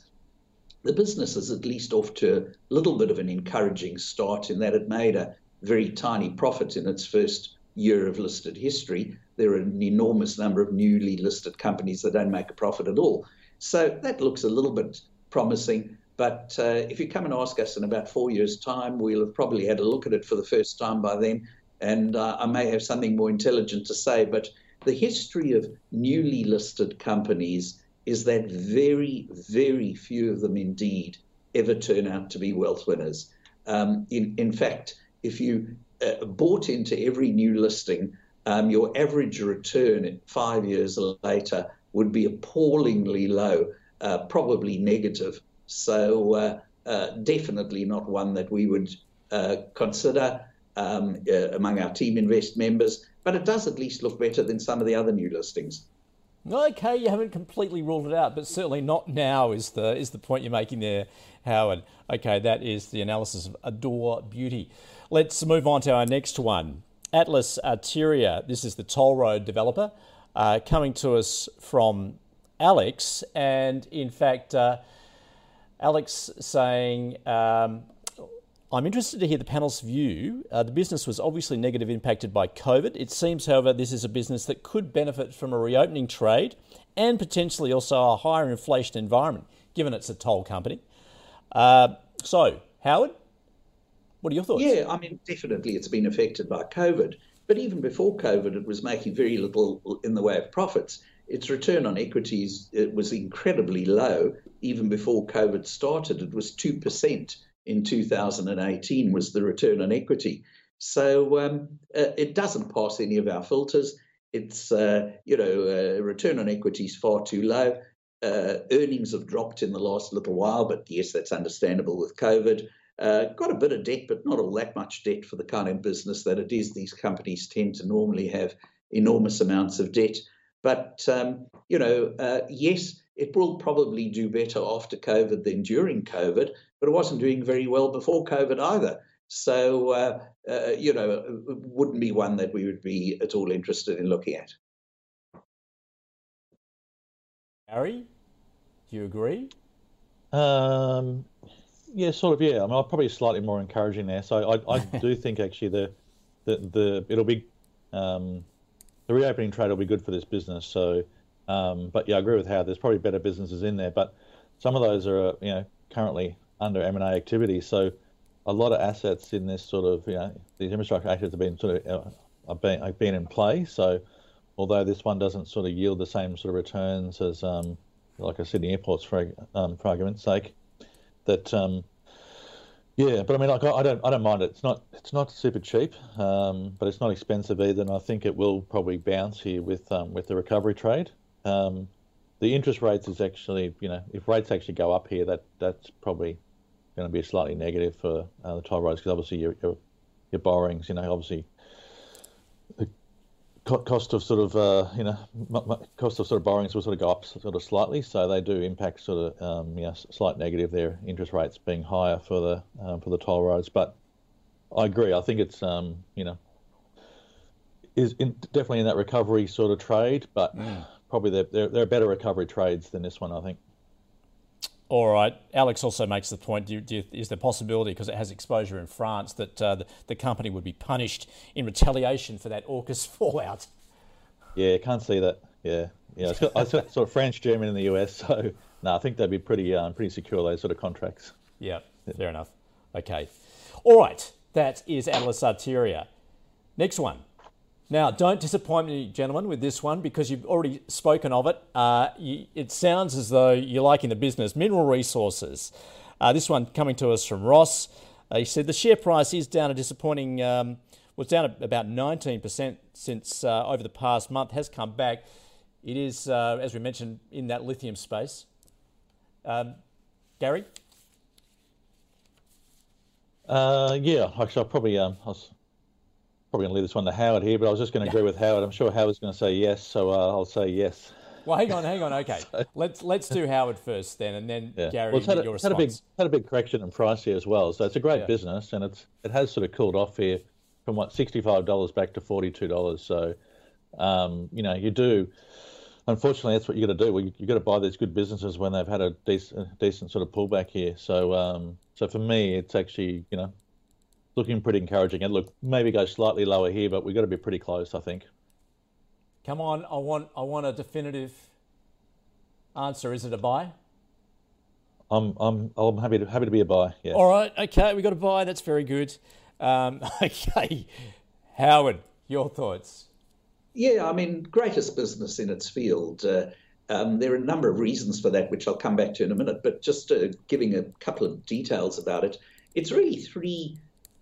The business is at least off to a little bit of an encouraging start in that it made a very tiny profits in its first year of listed history. There are an enormous number of newly listed companies that don't make a profit at all. So that looks a little bit promising. But uh, if you come and ask us in about four years' time, we'll have probably had a look at it for the first time by then. And uh, I may have something more intelligent to say. But the history of newly listed companies is that very, very few of them indeed ever turn out to be wealth winners. Um, in, in fact, if you uh, bought into every new listing, um, your average return five years later would be appallingly low, uh, probably negative. So uh, uh definitely not one that we would uh, consider um, uh, among our Teaminvest members. But it does at least look better than some of the other new listings. Okay, you haven't completely ruled it out, but certainly not now is the is the point you're making there, Howard. Okay, that is the analysis of Adore Beauty. Let's move on to our next one. Atlas Arteria. This is the toll road developer uh, coming to us from Alex. And in fact, uh, Alex saying, um, I'm interested to hear the panel's view. Uh, the business was obviously negative impacted by COVID. It seems, however, this is a business that could benefit from a reopening trade and potentially also a higher inflation environment, given it's a toll company. Uh, so, Howard, what are your thoughts? Yeah, I mean, definitely it's been affected by COVID. But even before COVID, it was making very little in the way of profits. Its return on equities it was incredibly low. Even before COVID started, it was 2% in 2018 was the return on equity. So um, uh, it doesn't pass any of our filters. It's, uh, you know, uh, return on equity is far too low. Uh, earnings have dropped in the last little while, but yes, that's understandable with COVID. Uh, got a bit of debt, but not all that much debt for the kind of business that it is. These companies tend to normally have enormous amounts of debt. But, um, you know, uh, yes, it will probably do better after COVID than during COVID, but it wasn't doing very well before COVID either. So, uh, uh, you know, it wouldn't be one that we would be at all interested in looking at. Harry, do you agree? Um, yeah, sort of. Yeah, I mean, I'm probably slightly more encouraging there. So I, I do think actually the, the the it'll be um, the reopening trade will be good for this business. So, um, but yeah, I agree with how there's probably better businesses in there, but some of those are you know currently under M and A activity. So a lot of assets in this sort of you know these infrastructure assets have been sort of uh, have been have been in play. So although this one doesn't sort of yield the same sort of returns as um, like a Sydney Airports for um, for argument's sake that um, yeah, but I mean, like I don't, I don't mind it. It's not, it's not super cheap, um, but it's not expensive either. And I think it will probably bounce here with um, with the recovery trade. Um, the interest rates is actually, you know, if rates actually go up here, that that's probably going to be slightly negative for uh, the toll roads because obviously you're, you're, your borrowings. You know, obviously the cost of sort of uh, you know cost of sort of borrowings will sort of go up sort of slightly, so they do impact sort of um, you know slight negative their interest rates being higher for the um, for the toll roads. But I agree. I think it's um, you know is in, definitely in that recovery sort of trade, but mm. probably they're, they're, they're better recovery trades than this one. I think. All right. Alex also makes the point: do you, do you, is there possibility, because it has exposure in France, that uh, the, the, company would be punished in retaliation for that AUKUS fallout? Yeah, can't see that. Yeah, yeah. It's got, got sort of French, German, in the US, so no, I think they'd be pretty um, pretty secure those sort of contracts. Yeah, yeah, fair enough. Okay, all right. That is Atlas Arteria. Next one. Now, don't disappoint me, gentlemen, with this one because you've already spoken of it. Uh, you, it sounds as though you're liking the business. Mineral resources. Uh, this one coming to us from Ross. Uh, he said the share price is down a disappointing, um, was down about 19% since uh, over the past month, has come back. It is, uh, as we mentioned, in that lithium space. Um, Gary? Uh, yeah, actually, I probably um, I was probably going to leave this one to Howard here, but I was just going to agree with Howard. I'm sure Howard's going to say yes, so uh, I'll say yes. Well, hang on, hang on. Okay, so, let's let's do Howard first, then, and then yeah. Gary, well, had a, your response. Had a big had a big correction in price here as well, so it's a great yeah. business, and it's it has sort of cooled off here from what sixty five dollars back to forty two dollars. So, um, you know, you do. Unfortunately, that's what you got to do. Well, you, you got to buy these good businesses when they've had a decent, decent sort of pullback here. So, um, so for me, it's actually you know looking pretty encouraging. And look, maybe go slightly lower here, but we've got to be pretty close, I think. Come on, I want I want a definitive answer. Is it a buy? I'm I'm I'm happy to happy to be a buy. Yeah. All right. Okay, we got a buy. That's very good. Um, okay, Howard, your thoughts? Yeah, I mean, greatest business in its field. Uh, um, there are a number of reasons for that, which I'll come back to in a minute. But just uh, giving a couple of details about it, it's really three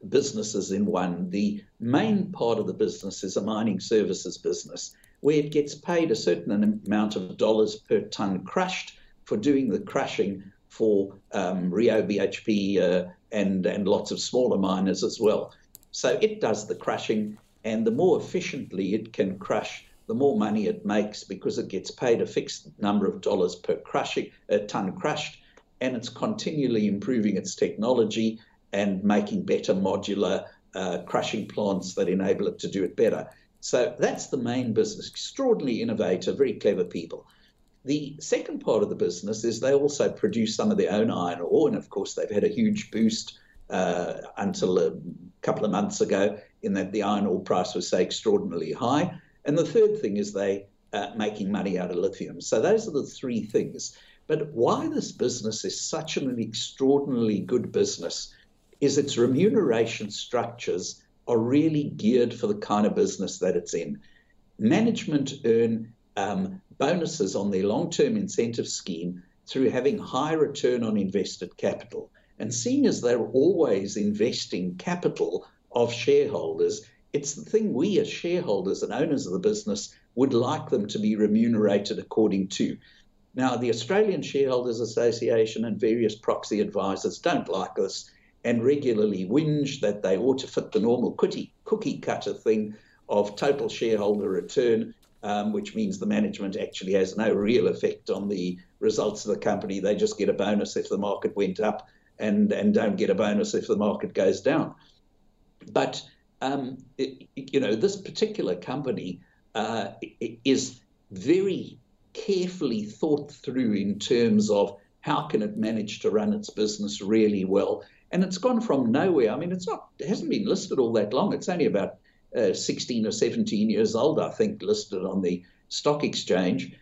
businesses in one. The main part of the business is a mining services business where it gets paid a certain amount of dollars per ton crushed for doing the crushing for um, Rio BHP uh, and, and lots of smaller miners as well. So it does the crushing, and the more efficiently it can crush, the more money it makes because it gets paid a fixed number of dollars per crushing, a ton crushed, and it's continually improving its technology and making better modular uh, crushing plants that enable it to do it better. So that's the main business. Extraordinarily innovative, very clever people. The second part of the business is they also produce some of their own iron ore, and of course they've had a huge boost uh, until a couple of months ago, in that the iron ore price was so extraordinarily high. And the third thing is they uh, making money out of lithium. So those are the three things. But why this business is such an extraordinarily good business is its remuneration structures are really geared for the kind of business that it's in. Management earn um, bonuses on their long term incentive scheme through having high return on invested capital. And seeing as they're always investing capital of shareholders, it's the thing we as shareholders and owners of the business would like them to be remunerated according to. Now, the Australian Shareholders Association and various proxy advisors don't like this and regularly whinge that they ought to fit the normal cookie, cookie cutter thing of total shareholder return, um, which means the management actually has no real effect on the results of the company. They just get a bonus if the market went up and, and don't get a bonus if the market goes down. But, um, it, you know, this particular company uh, is very carefully thought through in terms of how can it manage to run its business really well and it's gone from nowhere. I mean, it's not, it hasn't been listed all that long. It's only about uh, 16 or 17 years old, I think, listed on the stock exchange.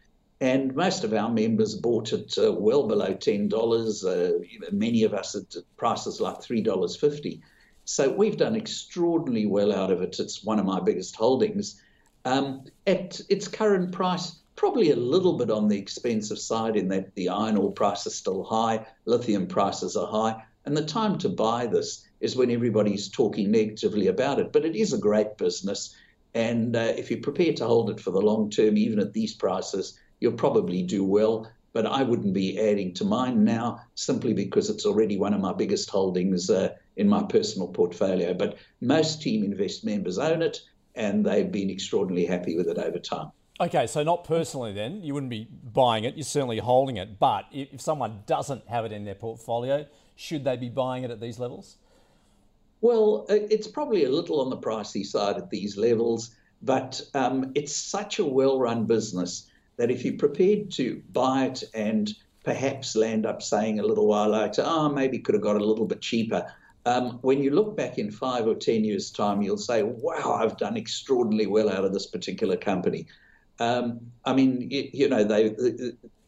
And most of our members bought it uh, well below $10. Uh, many of us at prices like $3.50. So we've done extraordinarily well out of it. It's one of my biggest holdings. Um, at its current price, probably a little bit on the expensive side in that the iron ore price is still high, lithium prices are high. And the time to buy this is when everybody's talking negatively about it. But it is a great business. And uh, if you're prepared to hold it for the long term, even at these prices, you'll probably do well. but I wouldn't be adding to mine now simply because it's already one of my biggest holdings uh, in my personal portfolio. But most Teaminvest members own it, and they've been extraordinarily happy with it over time. Okay, so not personally then, you wouldn't be buying it, you're certainly holding it. But if someone doesn't have it in their portfolio, should they be buying it at these levels? Well, uh, it's probably a little on the pricey side at these levels, but um, it's such a well run business that if you're prepared to buy it and perhaps land up saying a little while later, oh, maybe could have got a little bit cheaper. Um, when you look back in five or 10 years' time, you'll say, wow, I've done extraordinarily well out of this particular company. Um, I mean, you, you, know, they,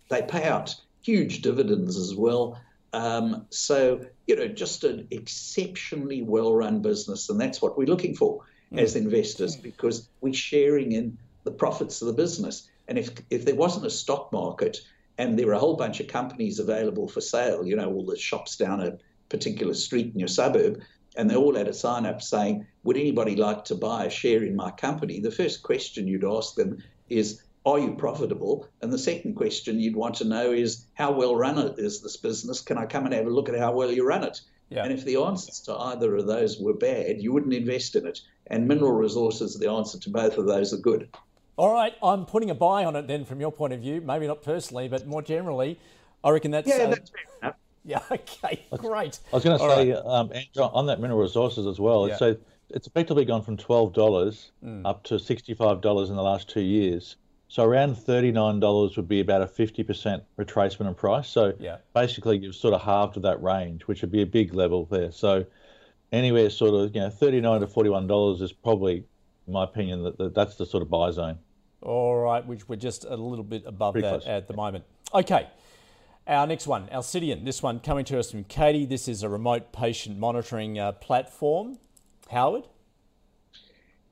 they pay out huge dividends as well. Um, so, you know, just an exceptionally well run business. And that's what we're looking for mm. as investors because we're sharing in the profits of the business. And if, if there wasn't a stock market and there were a whole bunch of companies available for sale, you know, all the shops down a particular street in your suburb, and they all had a sign up saying, Would anybody like to buy a share in my company? The first question you'd ask them is, Are you profitable? And the second question you'd want to know is, How well run is this business? Can I come and have a look at how well you run it? Yeah. And if the answers to either of those were bad, you wouldn't invest in it. And mineral resources, the answer to both of those are good. All right, I'm putting a buy on it then from your point of view, maybe not personally, but more generally. I reckon that's. Yeah, uh, that's fair enough. Yeah, okay, great. I was going to say, right. um, Andrew, on that mineral resources as well, yeah. so it's effectively gone from $12 mm. up to $65 in the last two years. So around $39 would be about a 50% retracement in price. So yeah. basically, you've sort of halved that range, which would be a big level there. So anywhere sort of, you know, 39 to $41 is probably, in my opinion, that that's the sort of buy zone. All right, which we're just a little bit above Pretty that close. at the moment. Okay. Our next one, Alcidion. This one coming to us from Katie. This is a remote patient monitoring uh, platform. Howard?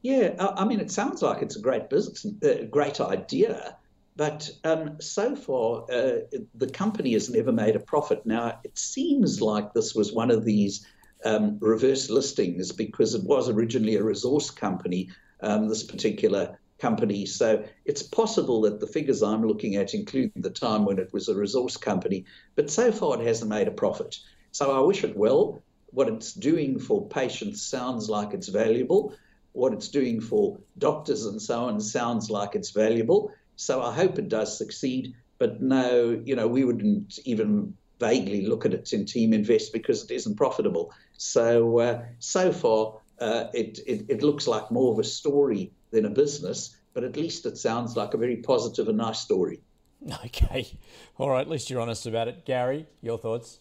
Yeah, I mean, it sounds like it's a great business, a uh, great idea, but um, so far uh, the company has never made a profit. Now, it seems like this was one of these um, reverse listings because it was originally a resource company, um, this particular company. So it's possible that the figures I'm looking at include the time when it was a resource company, but so far it hasn't made a profit. So I wish it well. What it's doing for patients sounds like it's valuable. What it's doing for doctors and so on sounds like it's valuable. So I hope it does succeed. But no, you know, we wouldn't even vaguely look at it in Teaminvest because it isn't profitable. So uh, so far, uh, it, it, it looks like more of a story than a business, but at least it sounds like a very positive and nice story. Okay, all right. At least you're honest about it, Gary. Your thoughts?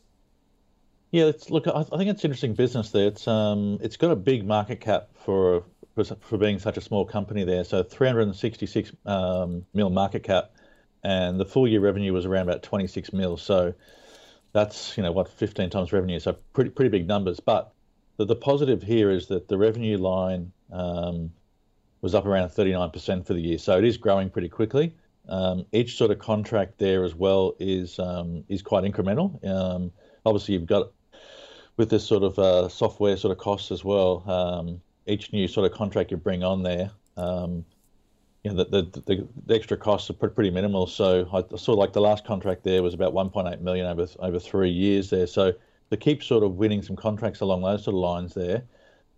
Yeah, it's, look, I, think it's interesting business there. It's um, it's got a big market cap for for, for being such a small company there. So 366 um, mil market cap, and the full year revenue was around about 26 mil. So that's you know what 15 times revenue. So pretty pretty big numbers. But the, the positive here is that the revenue line um, was up around 39% for the year. So it is growing pretty quickly. Um, each sort of contract there as well is um, is quite incremental. Um, obviously, you've got with this sort of uh, software sort of costs as well. Um, each new sort of contract you bring on there, um, you know, the, the, the, the, extra costs are pretty minimal. So I saw like the last contract there was about 1.8 million over over three years there. So to keep sort of winning some contracts along those sort of lines there,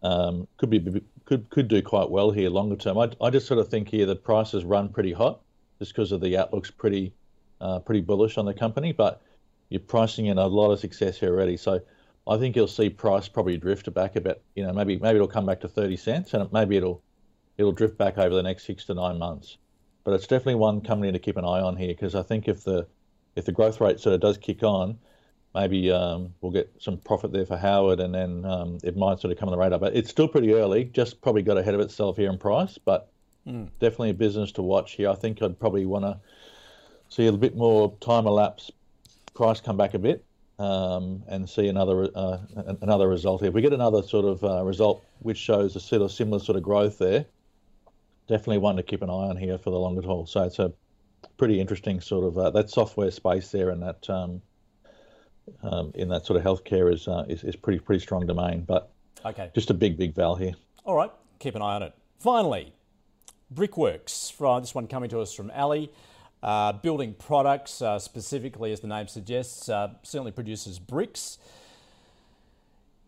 um, could be could could do quite well here longer term. I, I just sort of think here the prices run pretty hot just because of the outlook's pretty uh, pretty bullish on the company, but you're pricing in a lot of success here already. So I think you'll see price probably drift back a bit. You know, maybe maybe it'll come back to 30 cents, and maybe it'll it'll drift back over the next six to nine months. But it's definitely one company to keep an eye on here because I think if the if the growth rate sort of does kick on, maybe um, we'll get some profit there for Howard, and then um, it might sort of come on the radar. But it's still pretty early. Just probably got ahead of itself here in price, but mm. definitely a business to watch here. I think I'd probably want to see a bit more time elapse, price come back a bit, um, and see another uh, another result here. If we get another sort of uh, result which shows a sort of similar sort of growth there, definitely one to keep an eye on here for the longer haul. So it's a pretty interesting sort of uh, that software space there and that um, um, in that sort of healthcare is, uh, is, is pretty pretty strong domain. But okay, just a big big val here. All right, keep an eye on it. Finally, Brickworks. From this one coming to us from Ali. Uh, building products, uh, specifically as the name suggests, uh, certainly produces bricks.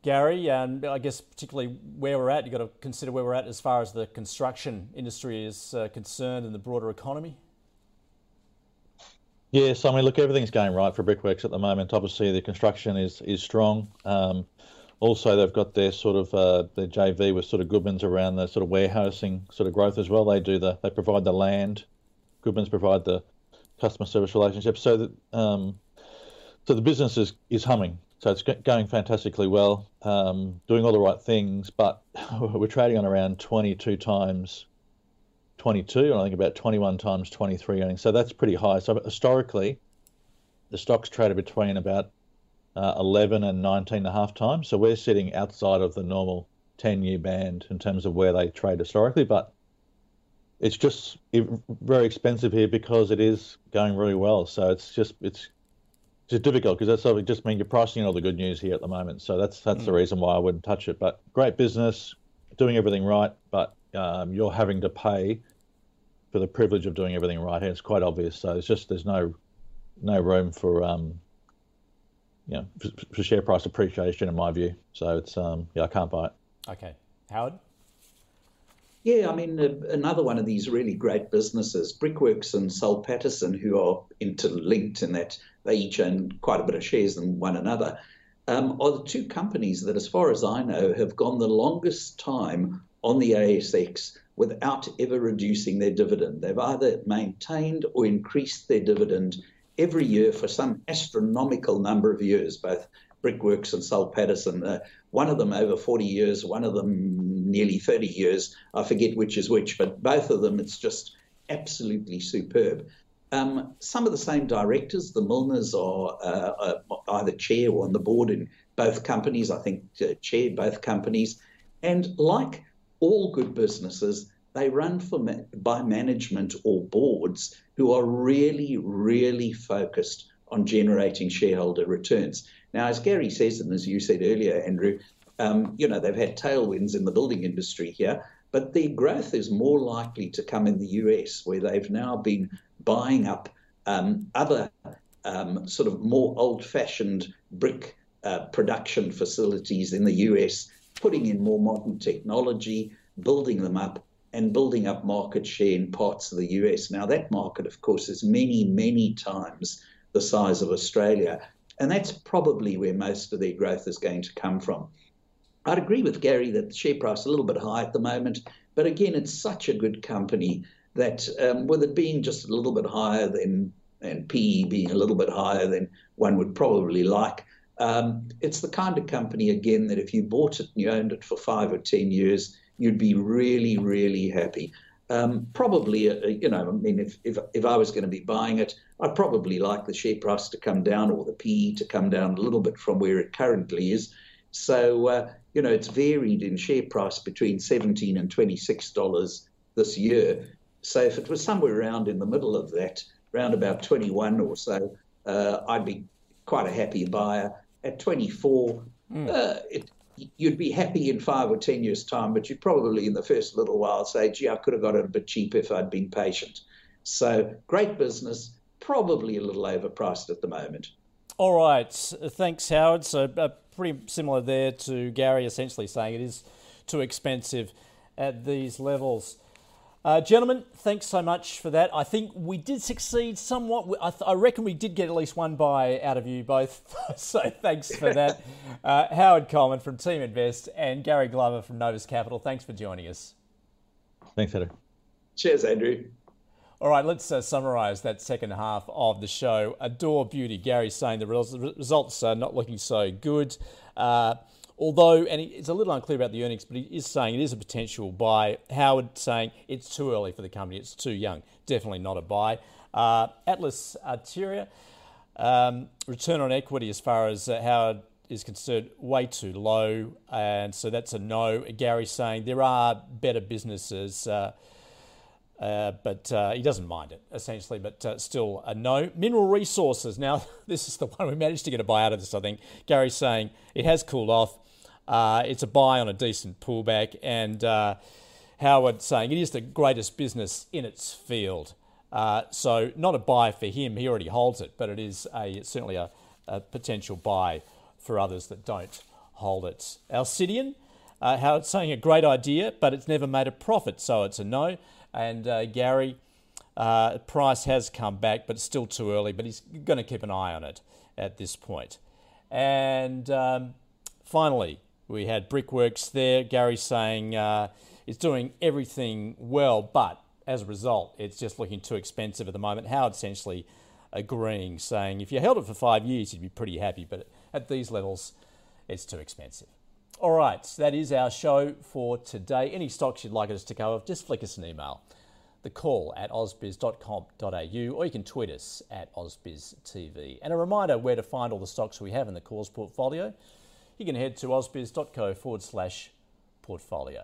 Gary, and I guess particularly where we're at, you've got to consider where we're at as far as the construction industry is uh, concerned and the broader economy. Yes, I mean, look, everything's going right for Brickworks at the moment. Obviously, the construction is is strong. Um, also, they've got their sort of uh, their JV with sort of Goodman's around the sort of warehousing sort of growth as well. They do the they provide the land, Goodman's provide the customer service relationship. So that um, so the business is is humming. So it's going fantastically well, um, doing all the right things, but we're trading on around 22 times 22, and I think about 21 times 23 earnings. So that's pretty high. So historically, the stocks traded between about uh, 11 and 19 and a half times. So we're sitting outside of the normal 10 year band in terms of where they trade historically, but it's just very expensive here because it is going really well. So it's just it's just difficult because that's obviously just mean you're pricing all the good news here at the moment. So that's that's mm. the reason why I wouldn't touch it. But great business, doing everything right, but um, you're having to pay for the privilege of doing everything right, and it's quite obvious. So it's just there's no no room for um, you know, for, for, share price appreciation in my view. So it's um, yeah, I can't buy it. Okay, Howard. Yeah, I mean, uh, another one of these really great businesses, Brickworks and Soul Pattinson, who are interlinked in that they each own quite a bit of shares in one another, um, are the two companies that, as far as I know, have gone the longest time on the ASX without ever reducing their dividend. They've either maintained or increased their dividend every year for some astronomical number of years, both Brickworks and Soul Pattinson. Uh, one of them over 40 years, one of them nearly 30 years. I forget which is which, but both of them, it's just absolutely superb. Um, some of the same directors, the Milners, are uh, either chair or on the board in both companies. I think uh, chair both companies. And like all good businesses, they run for by management or boards who are really, really focused on generating shareholder returns. Now, as Gary says, and as you said earlier, Andrew, um, you know, they've had tailwinds in the building industry here, but the growth is more likely to come in the US, where they've now been buying up um, other um, sort of more old fashioned brick uh, production facilities in the US, putting in more modern technology, building them up, and building up market share in parts of the US. Now, that market, of course, is many, many times the size of Australia. And that's probably where most of their growth is going to come from. I'd agree with Gary that the share price is a little bit high at the moment, but again, it's such a good company that um, with it being just a little bit higher than and PE being a little bit higher than one would probably like, um, it's the kind of company again that if you bought it and you owned it for five or ten years, you'd be really, really happy. Um, probably, uh, you know, I mean, if, if, if I was going to be buying it, I'd probably like the share price to come down or the PE to come down a little bit from where it currently is. So, uh, you know, it's varied in share price between 17 and $26 this year. So if it was somewhere around in the middle of that, around about 21 or so, uh, I'd be quite a happy buyer. At 24, mm. uh, it, you'd be happy in five or 10 years' time, but you'd probably in the first little while say, gee, I could have got it a bit cheap if I'd been patient. So great business, probably a little overpriced at the moment. All right. Thanks, Howard. So uh, pretty similar there to Gary essentially saying it is too expensive at these levels. Uh, gentlemen, thanks so much for that. I think we did succeed somewhat. I, th- I, reckon we did get at least one buy out of you both. so thanks for that. Uh, Howard Coleman from Teaminvest and Gary Glover from Novus Capital. Thanks for joining us. Thanks, Andrew. Cheers, Andrew. All right, let's uh, summarise that second half of the show. Adore Beauty. Gary saying the results are not looking so good. Uh, Although, and it's a little unclear about the earnings, but he is saying it is a potential buy. Howard saying it's too early for the company, it's too young. Definitely not a buy. Uh, Atlas Arteria, um, return on equity as far as uh, Howard is concerned, way too low. And so that's a no. Gary saying there are better businesses. Uh, uh, but uh, he doesn't mind it essentially, but uh, still a no. Mineral resources. Now, this is the one we managed to get a buy out of this, I think. Gary's saying it has cooled off. Uh, it's a buy on a decent pullback, and uh, Howard saying it is the greatest business in its field. Uh, so not a buy for him. He already holds it, but it is a certainly a, a potential buy for others that don't hold it. Alcidion, uh, Howard's saying a great idea, but it's never made a profit, so it's a no. And uh, Gary, uh, price has come back, but it's still too early. But he's going to keep an eye on it at this point. And um, finally, we had Brickworks there. Gary saying uh, it's doing everything well, but as a result, it's just looking too expensive at the moment. Howard essentially agreeing, saying if you held it for five years, you'd be pretty happy, but at these levels, it's too expensive. All right, that is our show for today. Any stocks you'd like us to cover, just flick us an email. The call at ausbiz.com.au, or you can tweet us at ausbiztv. And a reminder where to find all the stocks we have in the calls portfolio. You can head to ausbiz.co forward slash portfolio.